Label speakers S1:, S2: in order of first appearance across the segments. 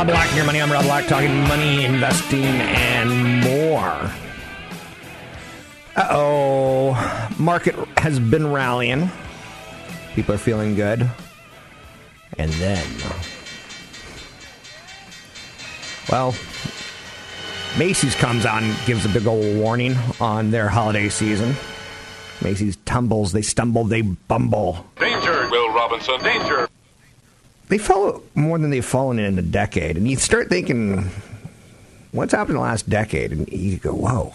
S1: Rob Black, your money. I'm Rob Black, talking money, investing, and more. Uh oh, market has been rallying. People are feeling good, and then, well, Macy's comes on, gives a big old warning on their holiday season. Macy's tumbles, they stumble, they bumble.
S2: Danger, Will Robinson, danger.
S1: They fell more than they've fallen in a decade. And you start thinking, what's happened in the last decade? And you go, whoa,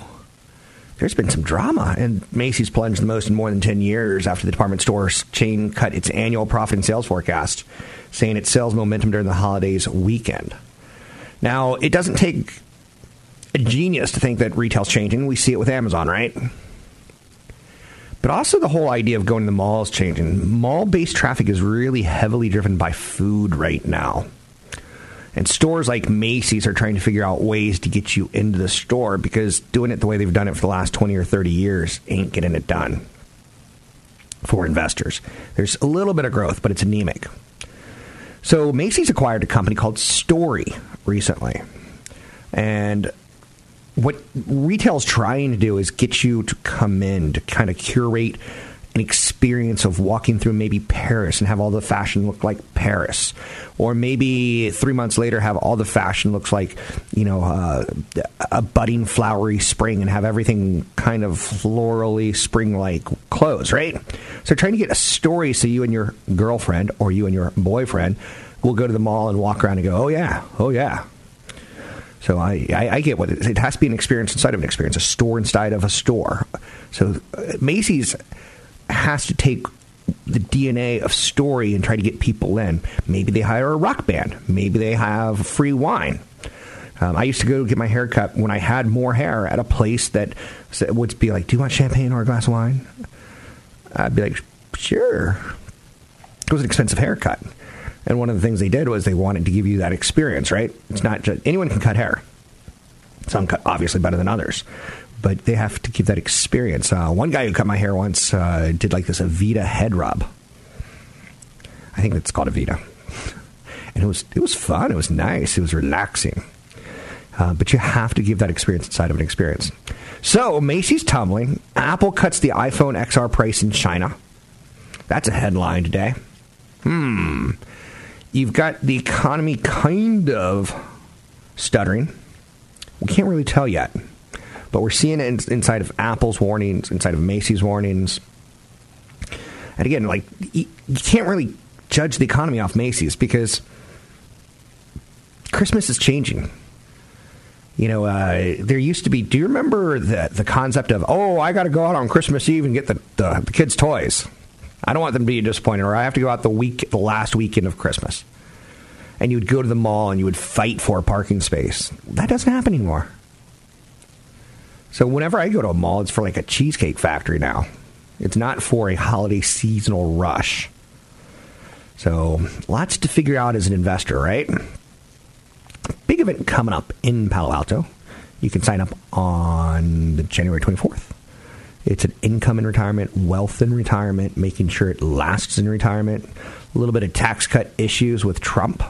S1: there's been some drama. And Macy's plunged the most in more than 10 years after the department store chain cut its annual profit and sales forecast, saying its sales momentum during the holidays weekend. Now, it doesn't take a genius to think that retail's changing. We see it with Amazon, right? But also the whole idea of going to the mall is changing. Mall based traffic is really heavily driven by food right now. And stores like Macy's are trying to figure out ways to get you into the store because doing it the way they've done it for the last 20 or 30 years ain't getting it done for investors. There's a little bit of growth, but it's anemic. So Macy's acquired a company called Story recently. And what retail's trying to do is get you to come in to kind of curate an experience of walking through maybe Paris and have all the fashion look like Paris, or maybe three months later have all the fashion looks like you know uh, a budding flowery spring and have everything kind of florally spring like clothes, right? So trying to get a story so you and your girlfriend or you and your boyfriend will go to the mall and walk around and go, oh yeah, oh yeah, so I, I, I, get what it, it has to be an experience inside of an experience, a store inside of a store. So uh, Macy's has to take the DNA of story and try to get people in. Maybe they hire a rock band. Maybe they have free wine. Um, I used to go get my hair cut when I had more hair at a place that would be like, "Do you want champagne or a glass of wine?" I'd be like, "Sure." It was an expensive haircut. And one of the things they did was they wanted to give you that experience, right? It's not just anyone can cut hair. Some cut obviously better than others, but they have to give that experience. Uh, one guy who cut my hair once uh, did like this Aveda head rub. I think it's called Aveda, and it was it was fun. It was nice. It was relaxing. Uh, but you have to give that experience inside of an experience. So Macy's tumbling. Apple cuts the iPhone XR price in China. That's a headline today. Hmm you've got the economy kind of stuttering. We can't really tell yet, but we're seeing it inside of Apple's warnings, inside of Macy's warnings. And again, like you can't really judge the economy off Macy's because Christmas is changing. You know, uh, there used to be. Do you remember the the concept of oh, I got to go out on Christmas Eve and get the, the, the kids' toys? I don't want them to be disappointed, or I have to go out the week, the last weekend of Christmas. And you would go to the mall and you would fight for a parking space. That doesn't happen anymore. So whenever I go to a mall, it's for like a cheesecake factory now. It's not for a holiday seasonal rush. So, lots to figure out as an investor, right? Big event coming up in Palo Alto. You can sign up on January 24th. It's an income in retirement, wealth in retirement, making sure it lasts in retirement. A little bit of tax cut issues with Trump,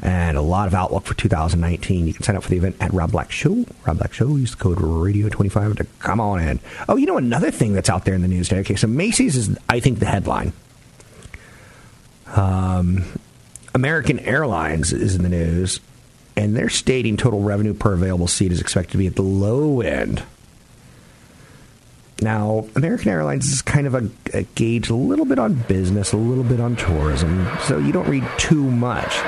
S1: and a lot of outlook for 2019. You can sign up for the event at Rob Black Show. Rob Black Show. Use the code Radio25 to come on in. Oh, you know another thing that's out there in the news today. Okay, so Macy's is, I think, the headline. Um, American Airlines is in the news, and they're stating total revenue per available seat is expected to be at the low end now, American Airlines is kind of a, a, gauge a little bit on business, a little bit on tourism, so you don't read too much.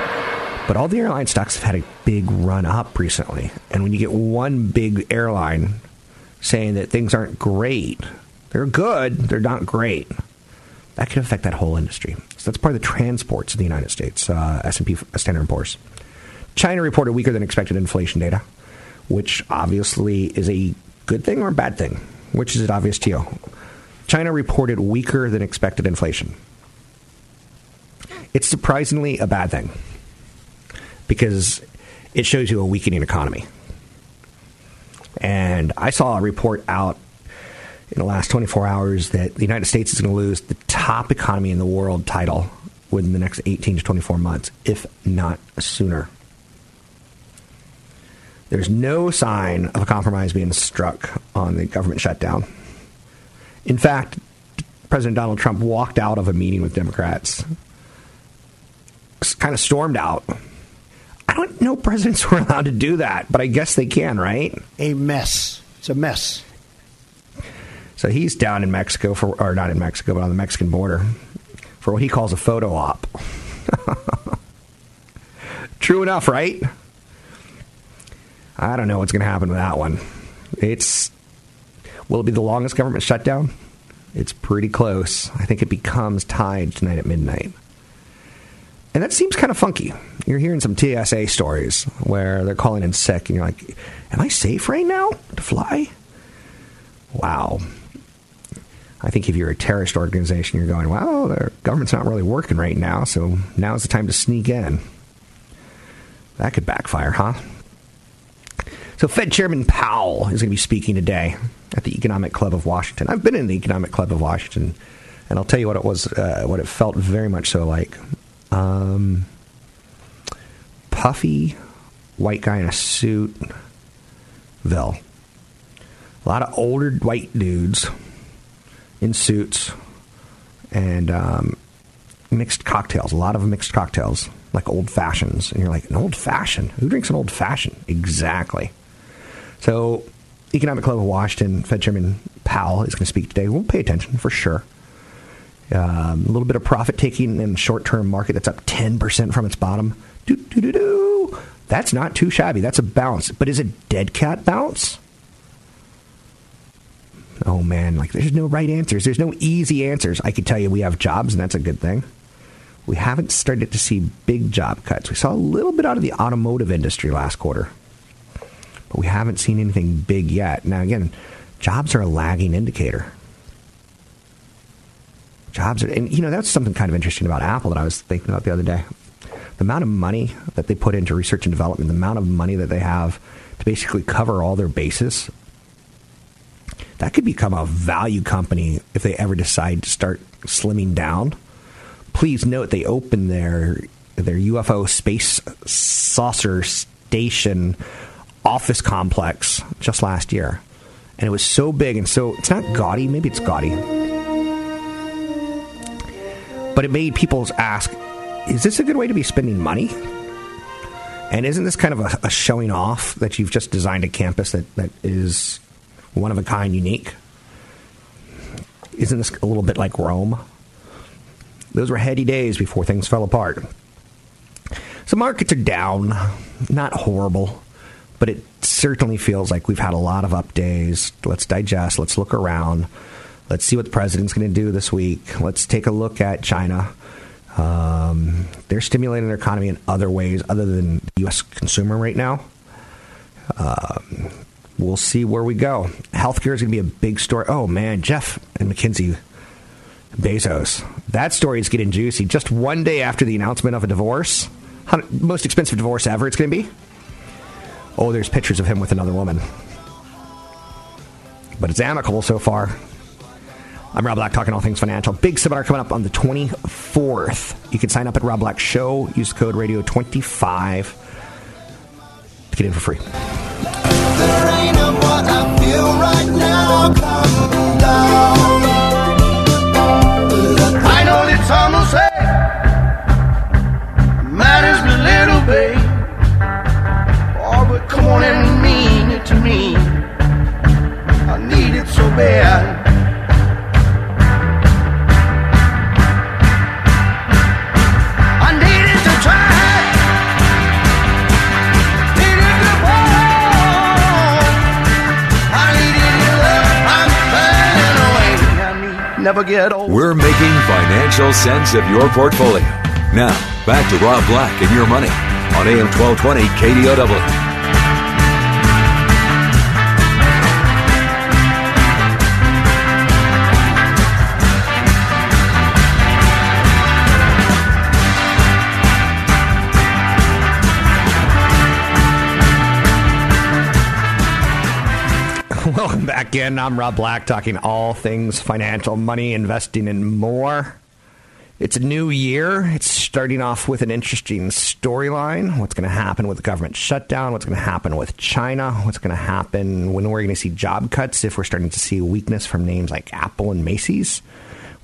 S1: But all the airline stocks have had a big run up recently. And when you get one big airline saying that things aren't great, they're good, they're not great, that could affect that whole industry. So that's part of the transports of the United States, uh, S&P Standard & Poor's. China reported weaker than expected inflation data, which obviously is a good thing or a bad thing which is it obvious to you? China reported weaker than expected inflation. It's surprisingly a bad thing because it shows you a weakening economy. And I saw a report out in the last 24 hours that the United States is going to lose the top economy in the world title within the next 18 to 24 months, if not sooner. There's no sign of a compromise being struck on the government shutdown. In fact, President Donald Trump walked out of a meeting with Democrats, kind of stormed out. I don't know presidents were allowed to do that, but I guess they can, right?
S3: A mess. It's a mess.
S1: So he's down in Mexico for, or not in Mexico, but on the Mexican border for what he calls a photo op. True enough, right? I don't know what's going to happen with that one. It's will it be the longest government shutdown? It's pretty close. I think it becomes tied tonight at midnight. And that seems kind of funky. You're hearing some TSA stories where they're calling in sick, and you're like, Am I safe right now to fly? Wow. I think if you're a terrorist organization, you're going, Well, the government's not really working right now, so now's the time to sneak in. That could backfire, huh? So, Fed Chairman Powell is going to be speaking today at the Economic Club of Washington. I've been in the Economic Club of Washington, and I'll tell you what it was, uh, what it felt very much so like. Um, puffy white guy in a suit, Ville. A lot of older white dudes in suits and um, mixed cocktails. A lot of mixed cocktails, like old fashions. And you're like, an old fashioned? Who drinks an old fashioned? Exactly. So, Economic Club of Washington, Fed Chairman Powell is going to speak today. We'll pay attention for sure. Um, a little bit of profit taking in short term market that's up 10% from its bottom. That's not too shabby. That's a bounce. But is it dead cat bounce? Oh man, like there's no right answers. There's no easy answers. I could tell you we have jobs, and that's a good thing. We haven't started to see big job cuts. We saw a little bit out of the automotive industry last quarter we haven't seen anything big yet. Now, again, jobs are a lagging indicator. Jobs are, and you know, that's something kind of interesting about Apple that I was thinking about the other day. The amount of money that they put into research and development, the amount of money that they have to basically cover all their bases, that could become a value company if they ever decide to start slimming down. Please note they opened their their UFO space saucer station office complex just last year. And it was so big and so, it's not gaudy, maybe it's gaudy. But it made people ask, is this a good way to be spending money? And isn't this kind of a, a showing off that you've just designed a campus that, that is one of a kind, unique? Isn't this a little bit like Rome? Those were heady days before things fell apart. So markets are down, not horrible but it certainly feels like we've had a lot of up days. Let's digest. Let's look around. Let's see what the president's going to do this week. Let's take a look at China. Um, they're stimulating their economy in other ways other than the U.S. consumer right now. Um, we'll see where we go. Healthcare is going to be a big story. Oh man, Jeff and MacKenzie Bezos. That story is getting juicy. Just one day after the announcement of a divorce, most expensive divorce ever, it's going to be. Oh, there's pictures of him with another woman. But it's amicable so far. I'm Rob Black, talking all things financial. Big seminar coming up on the 24th. You can sign up at Rob Black Show. Use code Radio 25 to get in for free.
S4: I
S5: We're making financial sense of your portfolio. Now, back to Rob Black and your money on AM 1220 KDOW.
S1: Welcome back in. I'm Rob Black, talking all things financial, money, investing, and more. It's a new year. It's starting off with an interesting storyline. What's going to happen with the government shutdown? What's going to happen with China? What's going to happen when we're going to see job cuts? If we're starting to see weakness from names like Apple and Macy's,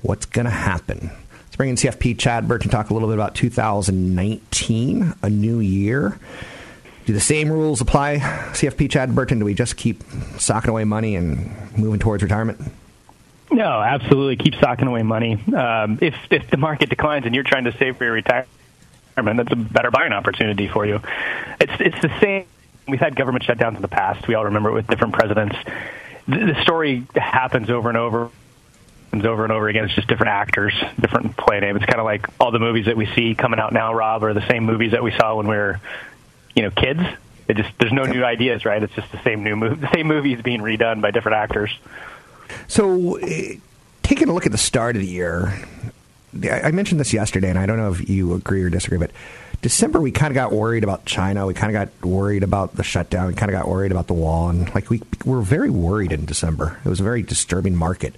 S1: what's going to happen? Let's bring in CFP Chad Burton talk a little bit about 2019, a new year. Do the same rules apply, CFP Chad Burton? Do we just keep socking away money and moving towards retirement?
S6: No, absolutely. Keep socking away money. Um, if if the market declines and you're trying to save for your retirement, that's a better buying opportunity for you. It's it's the same. We've had government shutdowns in the past. We all remember it with different presidents. The, the story happens over and over over and over again. It's just different actors, different play name. It's kind of like all the movies that we see coming out now, Rob, are the same movies that we saw when we were, you know, kids. It just there's no new ideas, right? It's just the same new movie. The same movies being redone by different actors.
S1: So, uh, taking a look at the start of the year, I I mentioned this yesterday, and I don't know if you agree or disagree, but December we kind of got worried about China. We kind of got worried about the shutdown. We kind of got worried about the wall, and like we were very worried in December. It was a very disturbing market.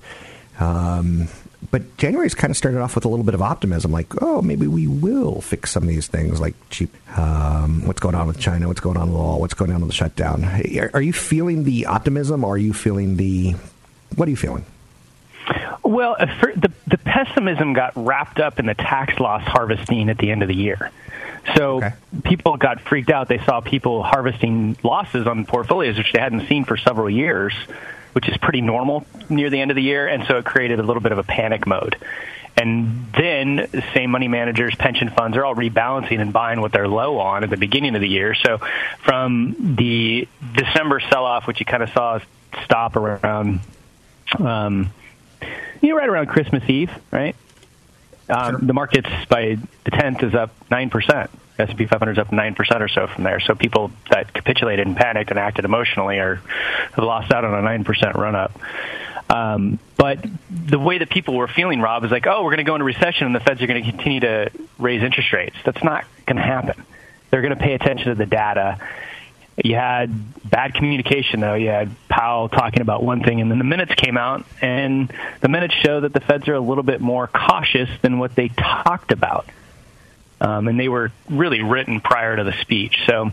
S1: Um, but January's kind of started off with a little bit of optimism, like, oh, maybe we will fix some of these things, like cheap. Um, what's going on with China? What's going on with wall? What's going on with the shutdown? Are, are you feeling the optimism? Or are you feeling the what are you feeling?
S6: Well, uh, the the pessimism got wrapped up in the tax loss harvesting at the end of the year. So people got freaked out. They saw people harvesting losses on portfolios, which they hadn't seen for several years, which is pretty normal near the end of the year. And so it created a little bit of a panic mode. And then the same money managers, pension funds are all rebalancing and buying what they're low on at the beginning of the year. So from the December sell-off, which you kind of saw stop around, um, you know, right around Christmas Eve, right? Um, The markets by the 10th is up 9%. S&P 500 is up 9% or so from there. So people that capitulated and panicked and acted emotionally are have lost out on a 9% run up. Um, but the way that people were feeling, Rob, is like, oh, we're going to go into recession and the Feds are going to continue to raise interest rates. That's not going to happen. They're going to pay attention to the data. You had bad communication, though. You had Powell talking about one thing, and then the minutes came out, and the minutes show that the Feds are a little bit more cautious than what they talked about. Um, and they were really written prior to the speech. So,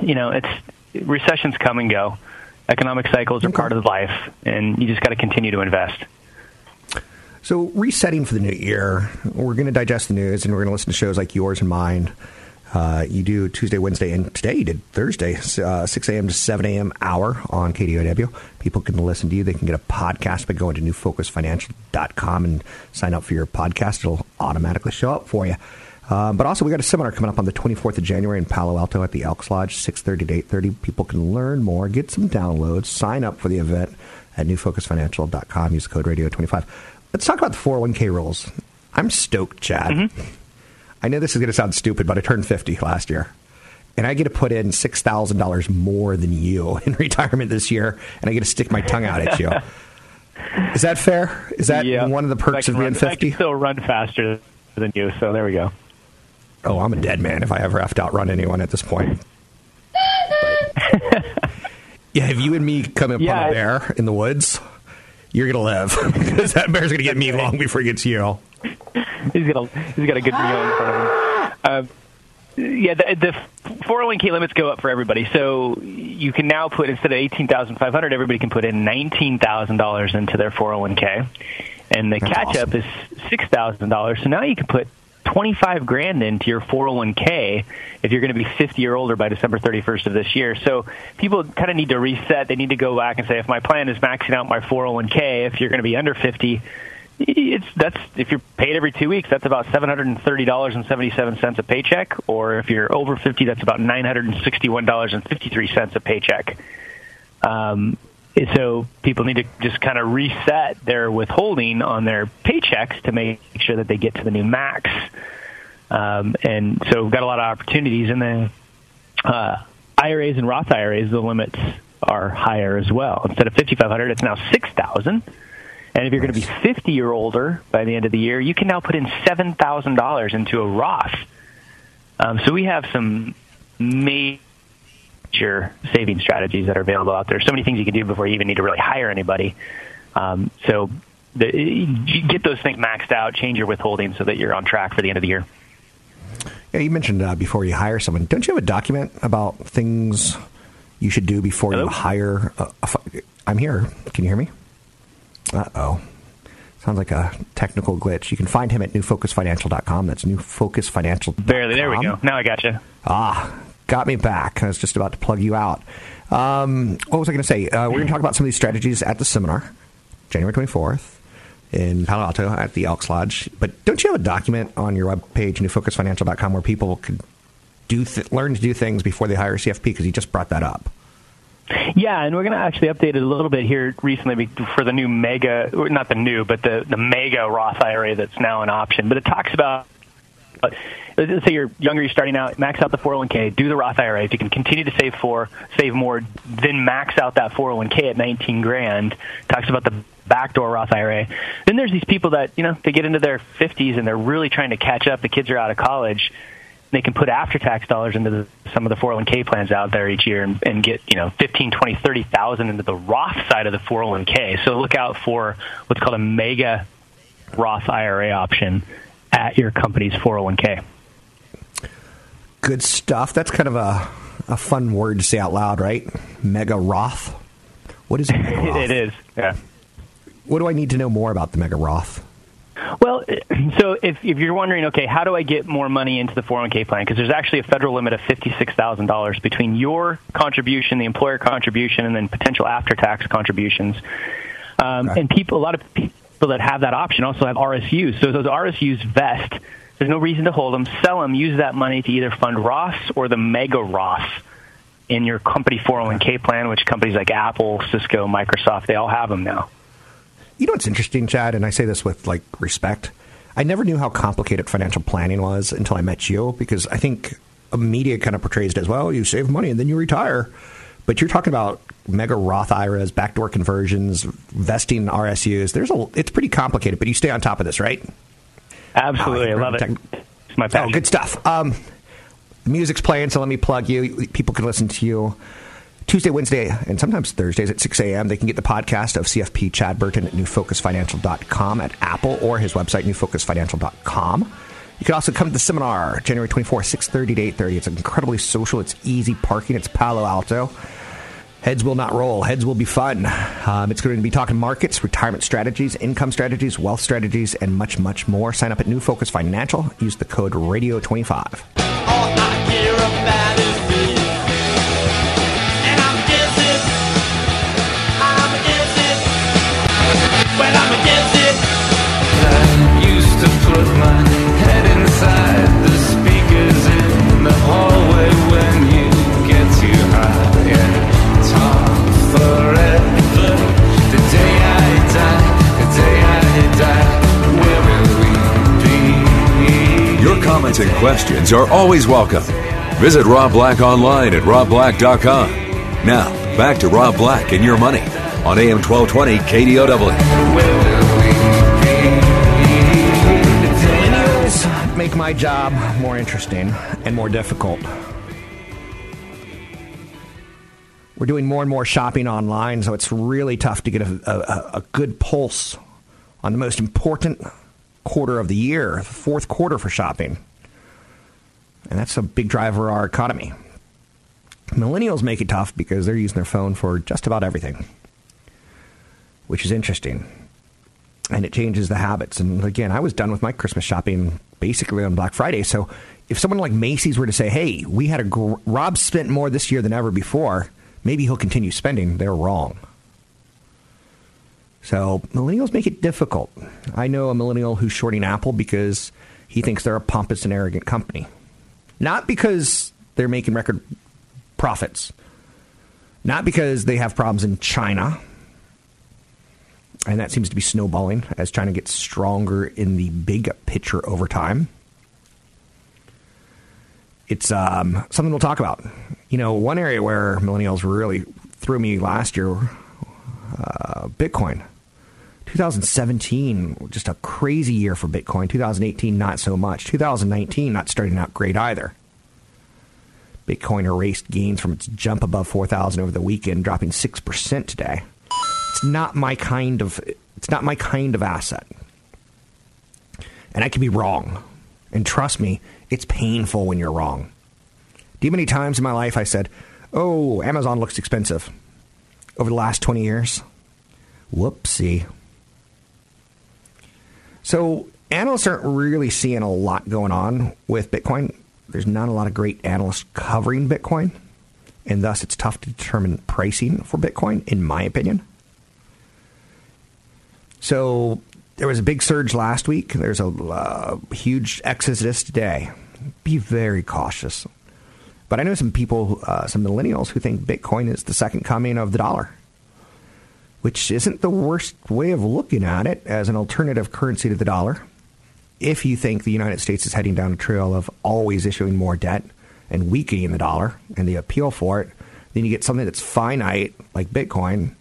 S6: you know, it's recessions come and go. Economic cycles are part of life, and you just got to continue to invest.
S1: So, resetting for the new year, we're going to digest the news and we're going to listen to shows like yours and mine. Uh, you do Tuesday, Wednesday, and today you did Thursday, uh, 6 a.m. to 7 a.m. hour on KDOW. People can listen to you. They can get a podcast by going to newfocusfinancial.com and sign up for your podcast. It'll automatically show up for you. Uh, but also, we got a seminar coming up on the 24th of January in Palo Alto at the Elks Lodge, 6:30 to 8:30. People can learn more, get some downloads, sign up for the event at newfocusfinancial.com. Use code radio25. Let's talk about the 401k rules. I'm stoked, Chad. I know this is going to sound stupid, but I turned 50 last year. And I get to put in $6,000 more than you in retirement this year, and I get to stick my tongue out at you. Is that fair? Is that
S6: Yeah.
S1: one of the perks of being
S6: run- I
S1: 50?
S6: can still run faster than you, so there we go.
S1: Oh, I'm a dead man if I ever have to outrun anyone at this point. yeah, if you and me come upon
S6: Yeah,
S1: a bear in the woods, you're gonna live because that bear's gonna get me long before he gets you.
S6: He's got a he's got a good meal in front of him. Um, yeah, the, the 401k limits go up for everybody. So you can now put instead of eighteen thousand five hundred, everybody can put in nineteen thousand dollars into their 401k, and the
S1: That's
S6: catch up is six thousand dollars. So now you can put twenty five grand into your 401k if you're going to be 50 or older by December 31st of this year. So people kind of need to reset. They need to go back and say, if my plan is maxing out my 401k, if you're going to be under 50 it's that's if you're paid every two weeks, that's about seven hundred and thirty dollars and seventy seven cents a paycheck. Or if you're over fifty, that's about nine hundred and sixty one dollars and fifty three cents a paycheck. Um, so people need to just kind of reset their withholding on their paychecks to make sure that they get to the new max. Um, and so we've got a lot of opportunities in the uh, IRAs and Roth IRAs. The limits are higher as well. Instead of fifty five hundred, it's now six thousand. And if you're going to be 50 or older by the end of the year, you can now put in $7,000 into a Roth. Um, so we have some major saving strategies that are available out there. So many things you can do before you even need to really hire anybody. Um, so the, get those things maxed out, change your withholding so that you're on track for the end of the year.
S1: Yeah, you mentioned uh, before you hire someone. Don't you have a document about things you should do before you hire? A, a, fu- I'm here. Can you hear me? Uh oh. Sounds like a technical glitch. You can find him at newfocusfinancial.com. That's newfocusfinancial.
S6: Barely. There we go. Now I got you.
S1: Ah, got me back. I was just about to plug you out. Um, what was I going to say? Uh, we're going to talk about some of these strategies at the seminar, January 24th in Palo Alto at the Elks Lodge. But don't you have a document on your webpage, newfocusfinancial.com, where people could do th- learn to do things before they hire a CFP? Because you just brought that up.
S6: Yeah, and we're going to actually update it a little bit here recently for the new mega, not the new, but the, the mega Roth IRA that's now an option. But it talks about, uh, let's say you're younger, you're starting out, max out the 401k, do the Roth IRA. If you can continue to save for, save more, then max out that 401k at 19 grand. Talks about the backdoor Roth IRA. Then there's these people that, you know, they get into their 50s and they're really trying to catch up. The kids are out of college they can put after tax dollars into the, some of the 401k plans out there each year and, and get you know 15 20 30,000 into the Roth side of the 401k so look out for what's called a mega Roth IRA option at your company's 401k
S1: Good stuff. That's kind of a, a fun word to say out loud, right? Mega Roth. What is Roth?
S6: it is yeah
S1: What do I need to know more about the Mega Roth?
S6: Well, so if, if you're wondering, okay, how do I get more money into the 401k plan? Because there's actually a federal limit of $56,000 between your contribution, the employer contribution, and then potential after-tax contributions. Um, And people, a lot of people that have that option also have RSUs. So those RSUs vest. There's no reason to hold them. Sell them. Use that money to either fund Roths or the mega Roth in your company 401k plan, which companies like Apple, Cisco, Microsoft, they all have them now.
S1: You know what's interesting, Chad, and I say this with like respect. I never knew how complicated financial planning was until I met you because I think media kind of portrays it as well. You save money and then you retire, but you're talking about mega Roth IRAs, backdoor conversions, vesting RSUs. There's a it's pretty complicated, but you stay on top of this, right?
S6: Absolutely,
S1: Oh,
S6: I love it. It's my passion.
S1: Oh, good stuff. Um, music's playing, so let me plug you. People can listen to you Tuesday, Wednesday, and sometimes Thursdays at 6 a.m. They can get the podcast of CFP Chad Burton at newfocusfinancial.com at Apple or his website, newfocusfinancial.com. You can also come to the seminar January 24th, 6.30 to 8.30. It's incredibly social. It's easy parking. It's Palo Alto. Heads will not roll. Heads will be fun. Um, it's going to be talking markets, retirement strategies, income strategies, wealth strategies, and much, much more. Sign up at New Focus Financial. Use the code Radio25.
S5: Comments and questions are always welcome. Visit Rob Black online at robblack.com. Now, back to Rob Black and your money on AM 1220 KDOW.
S1: Make my job more interesting and more difficult. We're doing more and more shopping online, so it's really tough to get a, a, a good pulse on the most important quarter of the year, the fourth quarter for shopping. And that's a big driver of our economy. Millennials make it tough because they're using their phone for just about everything, which is interesting. And it changes the habits. And again, I was done with my Christmas shopping basically on Black Friday. So if someone like Macy's were to say, hey, we had a, gr- Rob spent more this year than ever before, maybe he'll continue spending, they're wrong. So millennials make it difficult. I know a millennial who's shorting Apple because he thinks they're a pompous and arrogant company. Not because they're making record profits, not because they have problems in China, and that seems to be snowballing as China gets stronger in the big picture over time. It's um, something we'll talk about. You know, one area where millennials really threw me last year, uh, Bitcoin. 2017, just a crazy year for Bitcoin. 2018, not so much. 2019, not starting out great either. Bitcoin erased gains from its jump above 4,000 over the weekend, dropping 6% today. It's not my kind of it's not my kind of asset. And I could be wrong. And trust me, it's painful when you're wrong. Do you many times in my life I said, "Oh, Amazon looks expensive." Over the last 20 years? Whoopsie. So, analysts aren't really seeing a lot going on with Bitcoin. There's not a lot of great analysts covering Bitcoin, and thus it's tough to determine pricing for Bitcoin, in my opinion. So, there was a big surge last week. There's a uh, huge exodus today. Be very cautious. But I know some people, uh, some millennials, who think Bitcoin is the second coming of the dollar which isn't the worst way of looking at it as an alternative currency to the dollar. If you think the United States is heading down a trail of always issuing more debt and weakening the dollar and the appeal for it, then you get something that's finite like Bitcoin.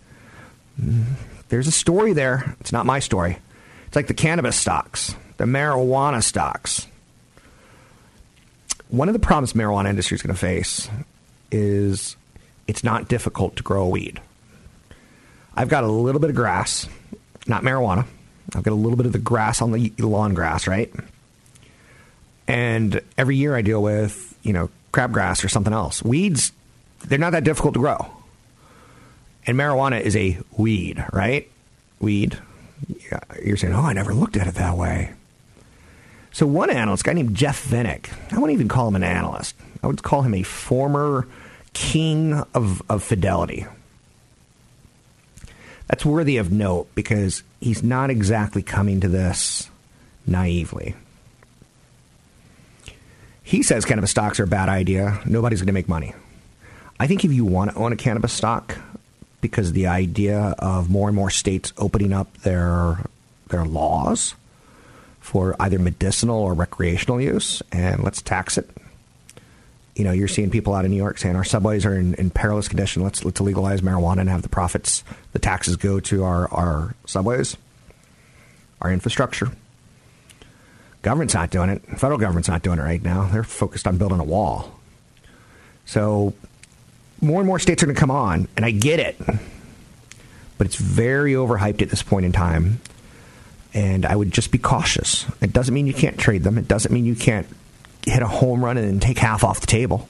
S1: Mm, there's a story there. It's not my story. It's like the cannabis stocks, the marijuana stocks. One of the problems marijuana industry is going to face is it's not difficult to grow weed. I've got a little bit of grass, not marijuana. I've got a little bit of the grass on the lawn grass, right? And every year I deal with, you know, crabgrass or something else. Weeds, they're not that difficult to grow. And marijuana is a weed, right? Weed. You're saying, oh, I never looked at it that way. So one analyst, a guy named Jeff Vinik, I wouldn't even call him an analyst. I would call him a former king of, of fidelity that's worthy of note because he's not exactly coming to this naively. He says cannabis stocks are a bad idea. Nobody's going to make money. I think if you want to own a cannabis stock, because the idea of more and more states opening up their their laws for either medicinal or recreational use, and let's tax it you know, you're seeing people out in New York saying our subways are in, in perilous condition. Let's let's legalize marijuana and have the profits, the taxes go to our, our subways, our infrastructure. Government's not doing it. Federal government's not doing it right now. They're focused on building a wall. So more and more states are going to come on, and I get it, but it's very overhyped at this point in time. And I would just be cautious. It doesn't mean you can't trade them. It doesn't mean you can't hit a home run and take half off the table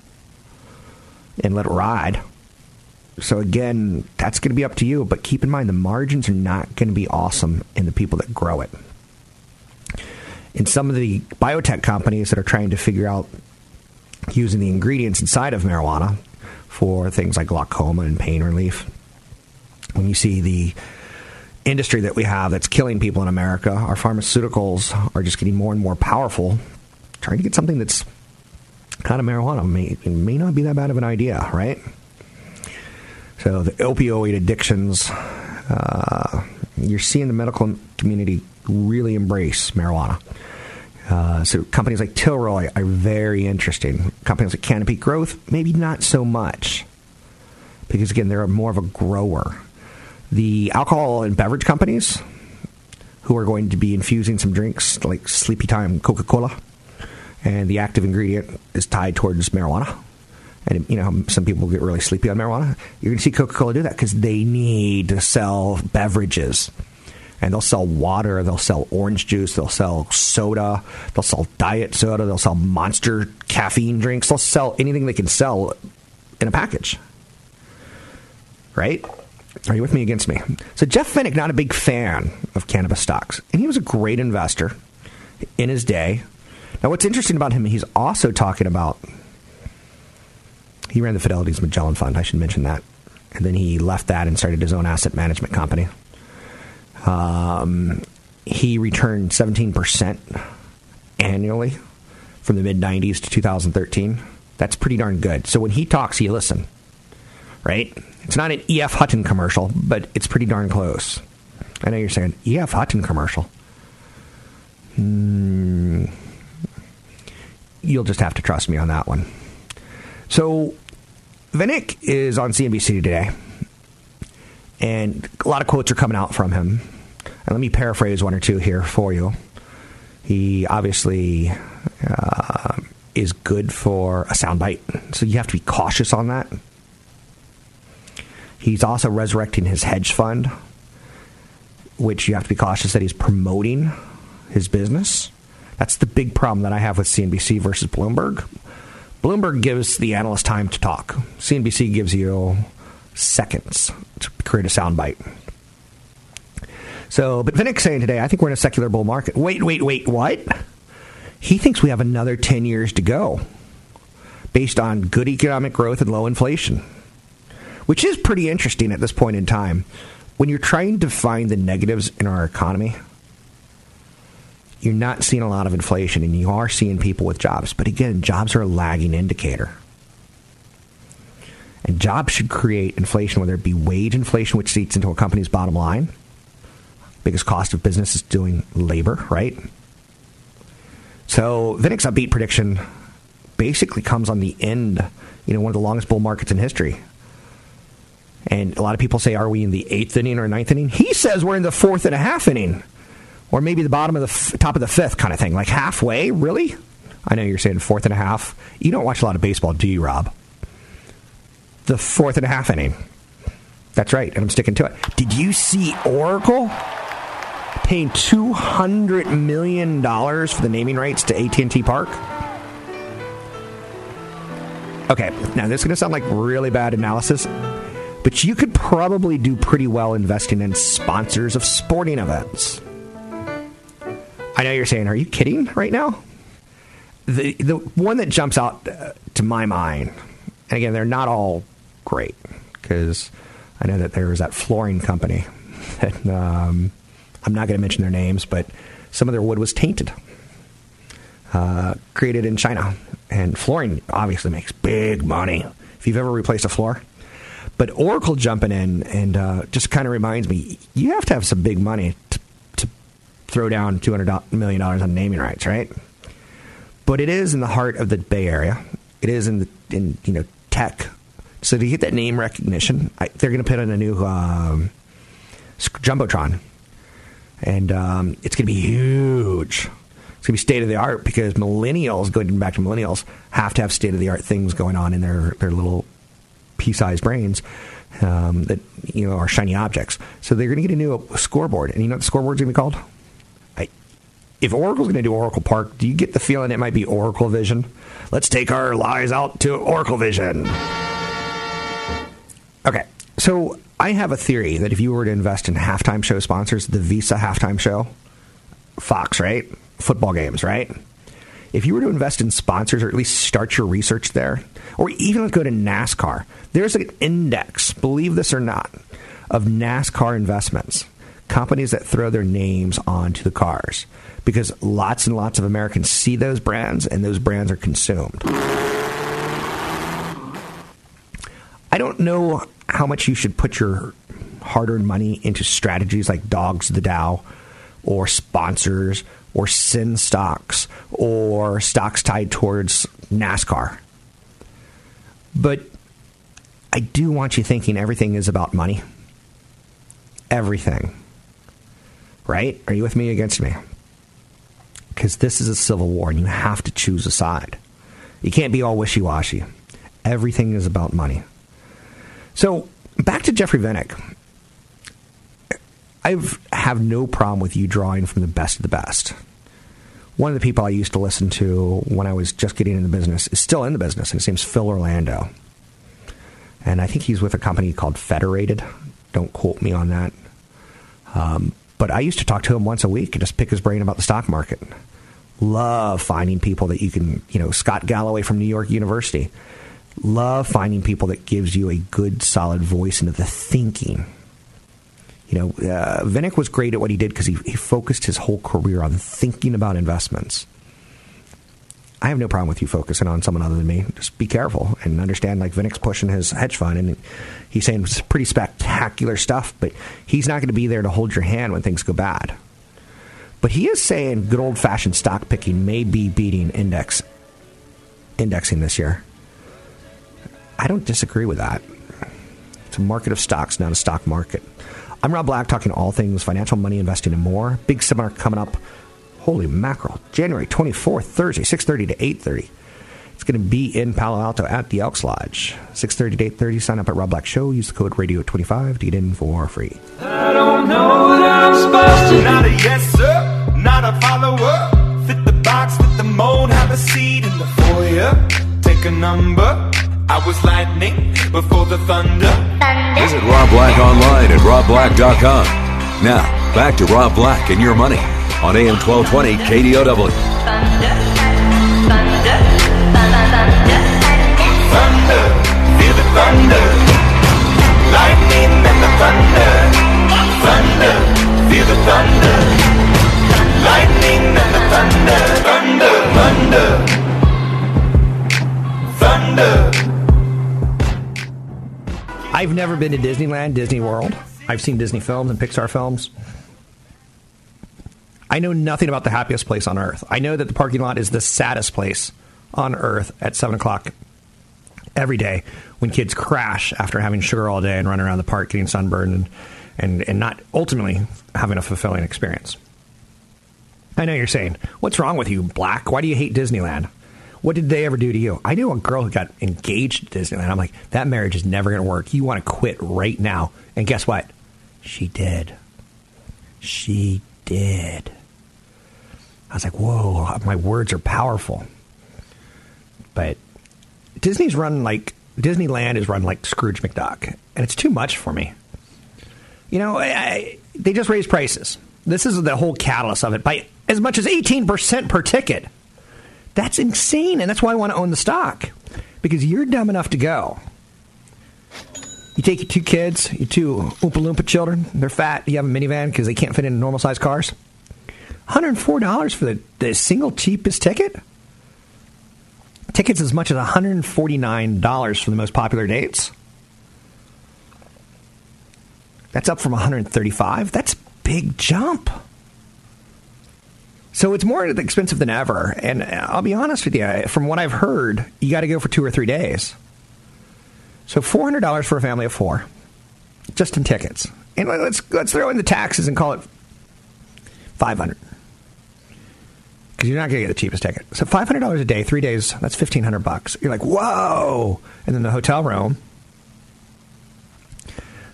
S1: and let it ride. So again, that's going to be up to you, but keep in mind the margins are not going to be awesome in the people that grow it. In some of the biotech companies that are trying to figure out using the ingredients inside of marijuana for things like glaucoma and pain relief, when you see the industry that we have that's killing people in America, our pharmaceuticals are just getting more and more powerful trying to get something that's kind of marijuana may, may not be that bad of an idea, right? So the opioid addictions, uh, you're seeing the medical community really embrace marijuana. Uh, so companies like Tilray are very interesting. Companies like Canopy Growth, maybe not so much, because again, they're more of a grower. The alcohol and beverage companies who are going to be infusing some drinks like Sleepy Time Coca Cola, and the active ingredient is tied towards marijuana. And you know, some people get really sleepy on marijuana. You're going to see Coca Cola do that because they need to sell beverages. And they'll sell water, they'll sell orange juice, they'll sell soda, they'll sell diet soda, they'll sell monster caffeine drinks, they'll sell anything they can sell in a package. Right? Are you with me against me? So Jeff Vinik, not a big fan of cannabis stocks, and he was a great investor in his day. Now, what's interesting about him, he's also talking about. He ran the Fidelity's Magellan Fund. I should mention that, and then he left that and started his own asset management company. Um, he returned 17% annually from the mid 90s to 2013. That's pretty darn good. So when he talks, you listen, right? It's not an E.F. Hutton commercial, but it's pretty darn close. I know you're saying E.F. Hutton commercial. Mm, you'll just have to trust me on that one. So, Vinik is on CNBC today, and a lot of quotes are coming out from him. And let me paraphrase one or two here for you. He obviously uh, is good for a soundbite, so you have to be cautious on that. He's also resurrecting his hedge fund, which you have to be cautious that he's promoting his business. That's the big problem that I have with CNBC versus Bloomberg. Bloomberg gives the analyst time to talk. CNBC gives you seconds to create a soundbite. So, but Vinik's saying today, I think we're in a secular bull market. Wait, wait, wait, what? He thinks we have another 10 years to go based on good economic growth and low inflation, which is pretty interesting at this point in time. When you're trying to find the negatives in our economy, you're not seeing a lot of inflation and you are seeing people with jobs. But again, jobs are a lagging indicator. And jobs should create inflation, whether it be wage inflation, which eats into a company's bottom line. Biggest cost of business is doing labor, right? So Vinik's upbeat prediction basically comes on the end, you know, one of the longest bull markets in history. And a lot of people say, are we in the eighth inning or ninth inning? He says we're in the fourth and a half inning or maybe the bottom of the f- top of the fifth kind of thing, like halfway. Really? I know you're saying fourth and a half. You don't watch a lot of baseball, do you, Rob? The fourth and a half inning. That's right, and I'm sticking to it. Did you see Oracle paying two hundred million dollars for the naming rights to AT&T Park? Okay, now this is going to sound like really bad analysis, but you could probably do pretty well investing in sponsors of sporting events. I know you're saying, "Are you kidding right now?" The the one that jumps out uh, to my mind, and again, they're not all great because I know that there was that flooring company that um, I'm not going to mention their names, but some of their wood was tainted, uh, created in China, and flooring obviously makes big money if you've ever replaced a floor. But Oracle jumping in and uh, just kind of reminds me, you have to have some big money to throw down $200 million on naming rights, right? But it is in the heart of the Bay Area. It is in, the, in you know, tech. So to get that name recognition, I, they're going to put in a new um, Jumbotron. And um, it's going to be huge. It's going to be state of the art because millennials, going back to millennials, have to have state of the art things going on in their, their little pea sized brains. Um, that you know are shiny objects. So they're going to get a new scoreboard, and you know what the scoreboard's going to be called? If Oracle's going to do Oracle Park, do you get the feeling it might be Oracle Vision? Let's take our lies out to Oracle Vision. Okay, so I have a theory that if you were to invest in halftime show sponsors, the Visa halftime show, Fox, right? Football games, right? If you were to invest in sponsors or at least start your research there, or even go to NASCAR, there's an index, believe this or not, of NASCAR investments, companies that throw their names onto the cars because lots and lots of Americans see those brands and those brands are consumed. I don't know how much you should put your hard earned money into strategies like Dogs the Dow or sponsors or sin stocks or stocks tied towards NASCAR. But I do want you thinking everything is about money. everything. Right? Are you with me against me? Because this is a civil war and you have to choose a side. You can't be all wishy washy. Everything is about money. So, back to Jeffrey Vinik. I have no problem with you drawing from the best of the best. One of the people I used to listen to when I was just getting in the business is still in the business, his name's Phil Orlando. And I think he's with a company called Federated. Don't quote me on that. Um, but I used to talk to him once a week and just pick his brain about the stock market. Love finding people that you can, you know, Scott Galloway from New York University. Love finding people that gives you a good, solid voice into the thinking. You know, uh, Vinik was great at what he did because he, he focused his whole career on thinking about investments. I have no problem with you focusing on someone other than me. Just be careful and understand. Like Vinik's pushing his hedge fund, and he's saying pretty spectacular stuff, but he's not going to be there to hold your hand when things go bad. But he is saying good old fashioned stock picking may be beating index indexing this year. I don't disagree with that. It's a market of stocks, not a stock market. I'm Rob Black, talking all things financial, money, investing, and more. Big seminar coming up. Holy mackerel! January 24th, Thursday, 6:30 to 8:30. It's going to be in Palo Alto at the Elks Lodge. 6:30 to 8:30. Sign up at Rob Black Show. Use the code Radio25 to get in for free.
S7: I don't know what I'm supposed to Not a yes, sir, not a follower. Fit the box, fit the mold, have a seat in the foyer. Take a number. I was lightning before the thunder.
S5: Visit Rob Black online at robblack.com. Now, back to Rob Black and your money on AM 1220 KDOW.
S7: Thunder, feel the thunder. Lightning and the thunder. Thunder, feel the thunder. Lightning and the thunder. Thunder, thunder. Thunder.
S1: I've never been to Disneyland, Disney World. I've seen Disney films and Pixar films. I know nothing about the happiest place on earth. I know that the parking lot is the saddest place on earth at 7 o'clock every day when kids crash after having sugar all day and run around the park getting sunburned and, and, and not ultimately having a fulfilling experience. I know you're saying, what's wrong with you, Black? Why do you hate Disneyland? What did they ever do to you? I knew a girl who got engaged to Disneyland. I'm like, that marriage is never going to work. You want to quit right now. And guess what? She did. She did. I was like, whoa, my words are powerful. But Disney's run like Disneyland is run like Scrooge McDuck, and it's too much for me. You know, I, I, they just raised prices. This is the whole catalyst of it by as much as 18% per ticket. That's insane, and that's why I want to own the stock because you're dumb enough to go. You take your two kids, your two Oompa Loompa children, they're fat, you have a minivan because they can't fit in normal sized cars. $104 for the, the single cheapest ticket? Tickets as much as $149 for the most popular dates. That's up from 135. That's a big jump. So it's more expensive than ever. And I'll be honest with you, from what I've heard, you got to go for two or three days. So $400 for a family of four, just in tickets. And let's let's throw in the taxes and call it 500 because you're not going to get the cheapest ticket. So five hundred dollars a day, three days. That's fifteen hundred bucks. You're like, whoa! And then the hotel room.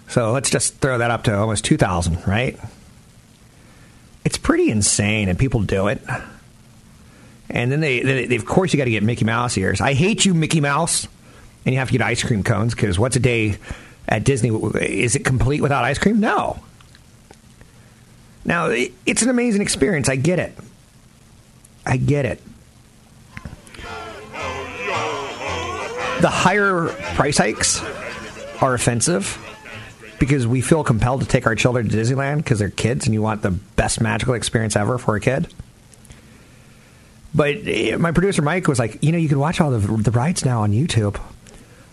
S1: So let's just throw that up to almost two thousand, right? It's pretty insane, and people do it. And then they, they, they of course, you got to get Mickey Mouse ears. I hate you, Mickey Mouse. And you have to get ice cream cones because what's a day at Disney? Is it complete without ice cream? No. Now, it's an amazing experience. I get it. I get it. The higher price hikes are offensive because we feel compelled to take our children to Disneyland because they're kids and you want the best magical experience ever for a kid. But eh, my producer Mike was like, you know, you can watch all the, the rides now on YouTube.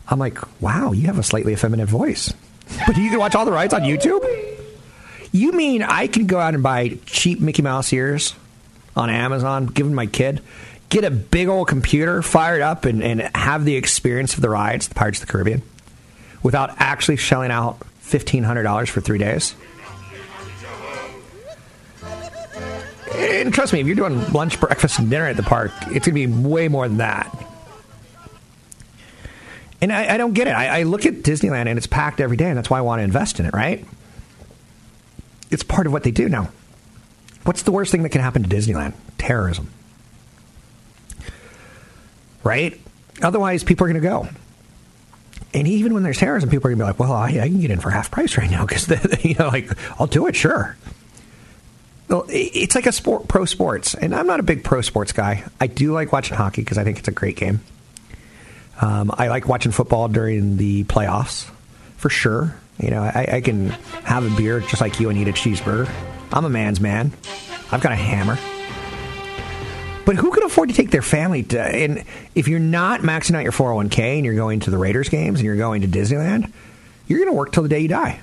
S1: I'm like, wow, you have a slightly effeminate voice. But you can watch all the rides on YouTube? You mean I can go out and buy cheap Mickey Mouse ears on Amazon, giving my kid. Get a big old computer fired up and, and have the experience of the rides, the Pirates of the Caribbean, without actually shelling out $1,500 for three days. And trust me, if you're doing lunch, breakfast, and dinner at the park, it's going to be way more than that. And I, I don't get it. I, I look at Disneyland and it's packed every day, and that's why I want to invest in it, right? It's part of what they do now. What's the worst thing that can happen to Disneyland? Terrorism. Right? Otherwise, people are going to go. And even when there's terrorism, people are going to be like, well, I, I can get in for half price right now because, you know, like, I'll do it, sure. Well, it's like a sport, pro sports. And I'm not a big pro sports guy. I do like watching hockey because I think it's a great game. Um, I like watching football during the playoffs, for sure. You know, I, I can have a beer just like you and eat a cheeseburger. I'm a man's man. I've got a hammer. But who can afford to take their family to? And if you're not maxing out your 401k and you're going to the Raiders games and you're going to Disneyland, you're going to work till the day you die.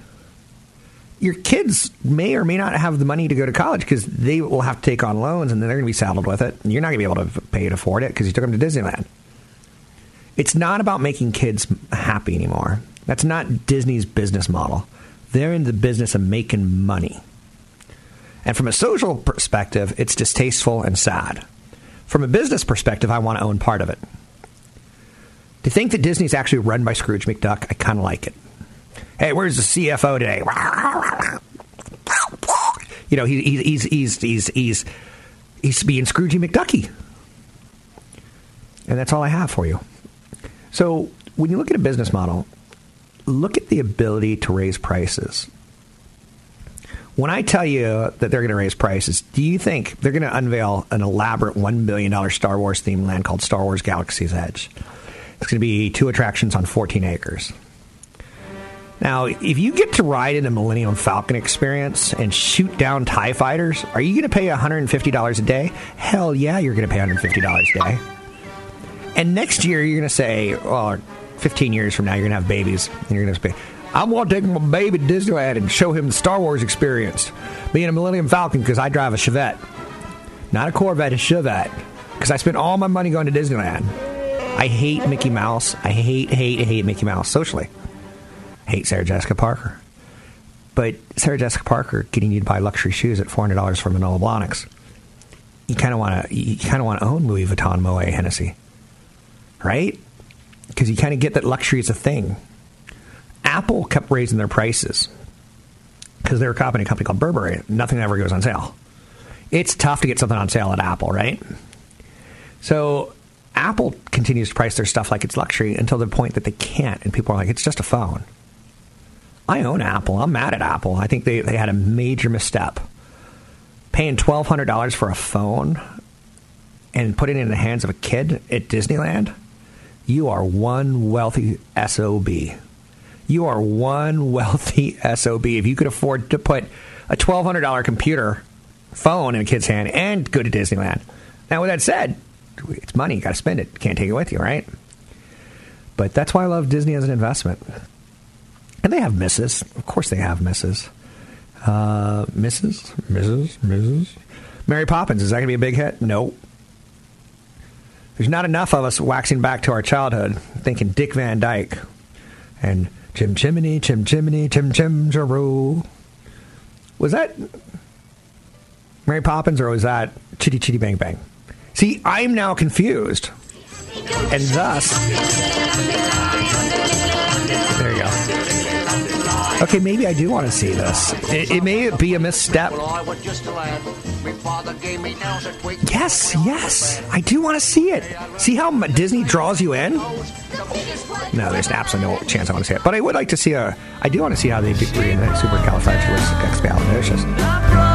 S1: Your kids may or may not have the money to go to college because they will have to take on loans and then they're going to be saddled with it. And you're not going to be able to pay to afford it because you took them to Disneyland. It's not about making kids happy anymore. That's not Disney's business model. They're in the business of making money. And from a social perspective, it's distasteful and sad. From a business perspective, I want to own part of it. To think that Disney's actually run by Scrooge McDuck, I kind of like it. Hey, where's the CFO today? You know, he, he, he's he's he's he's he's being Scroogey McDucky, and that's all I have for you. So when you look at a business model, look at the ability to raise prices. When I tell you that they're going to raise prices, do you think they're going to unveil an elaborate $1 billion Star Wars themed land called Star Wars Galaxy's Edge? It's going to be two attractions on 14 acres. Now, if you get to ride in a Millennium Falcon experience and shoot down TIE fighters, are you going to pay $150 a day? Hell yeah, you're going to pay $150 a day. And next year, you're going to say, well, 15 years from now, you're going to have babies. And you're going to say, I'm going to take my baby to Disneyland and show him the Star Wars experience. Being a Millennium Falcon because I drive a Chevette. Not a Corvette, a Chevette. Because I spent all my money going to Disneyland. I hate Mickey Mouse. I hate, hate, hate Mickey Mouse socially. Hate Sarah Jessica Parker. But Sarah Jessica Parker getting you to buy luxury shoes at $400 from Manolo Blahniks. You kind of want to you kind of want to own Louis Vuitton, Moet, Hennessy right? Because you kind of get that luxury is a thing. Apple kept raising their prices because they were copying a company called Burberry. Nothing ever goes on sale. It's tough to get something on sale at Apple, right? So Apple continues to price their stuff like it's luxury until the point that they can't, and people are like, it's just a phone. I own Apple. I'm mad at Apple. I think they, they had a major misstep. Paying $1,200 for a phone and putting it in the hands of a kid at Disneyland, you are one wealthy SOB. You are one wealthy SOB. If you could afford to put a $1,200 computer phone in a kid's hand and go to Disneyland. Now, with that said, it's money. You got to spend it. Can't take it with you, right? But that's why I love Disney as an investment. And they have misses. Of course, they have misses. Uh, misses? Mrs. Mrs. Mary Poppins, is that going to be a big hit? No. There's not enough of us waxing back to our childhood thinking Dick Van Dyke and Chim Chimney, Chim Chimney, Chim Chim Jaroo. Was that Mary Poppins or was that Chitty Chitty Bang Bang? See, I'm now confused. And thus. There you go. Okay, maybe I do want to see this. It, it may be a misstep. Yes, yes. I do want to see it. See how Disney draws you in? No, there's absolutely no chance I want to see it. But I would like to see a. I do want to see how they do reinvent supercalifragilisticexpialidocious.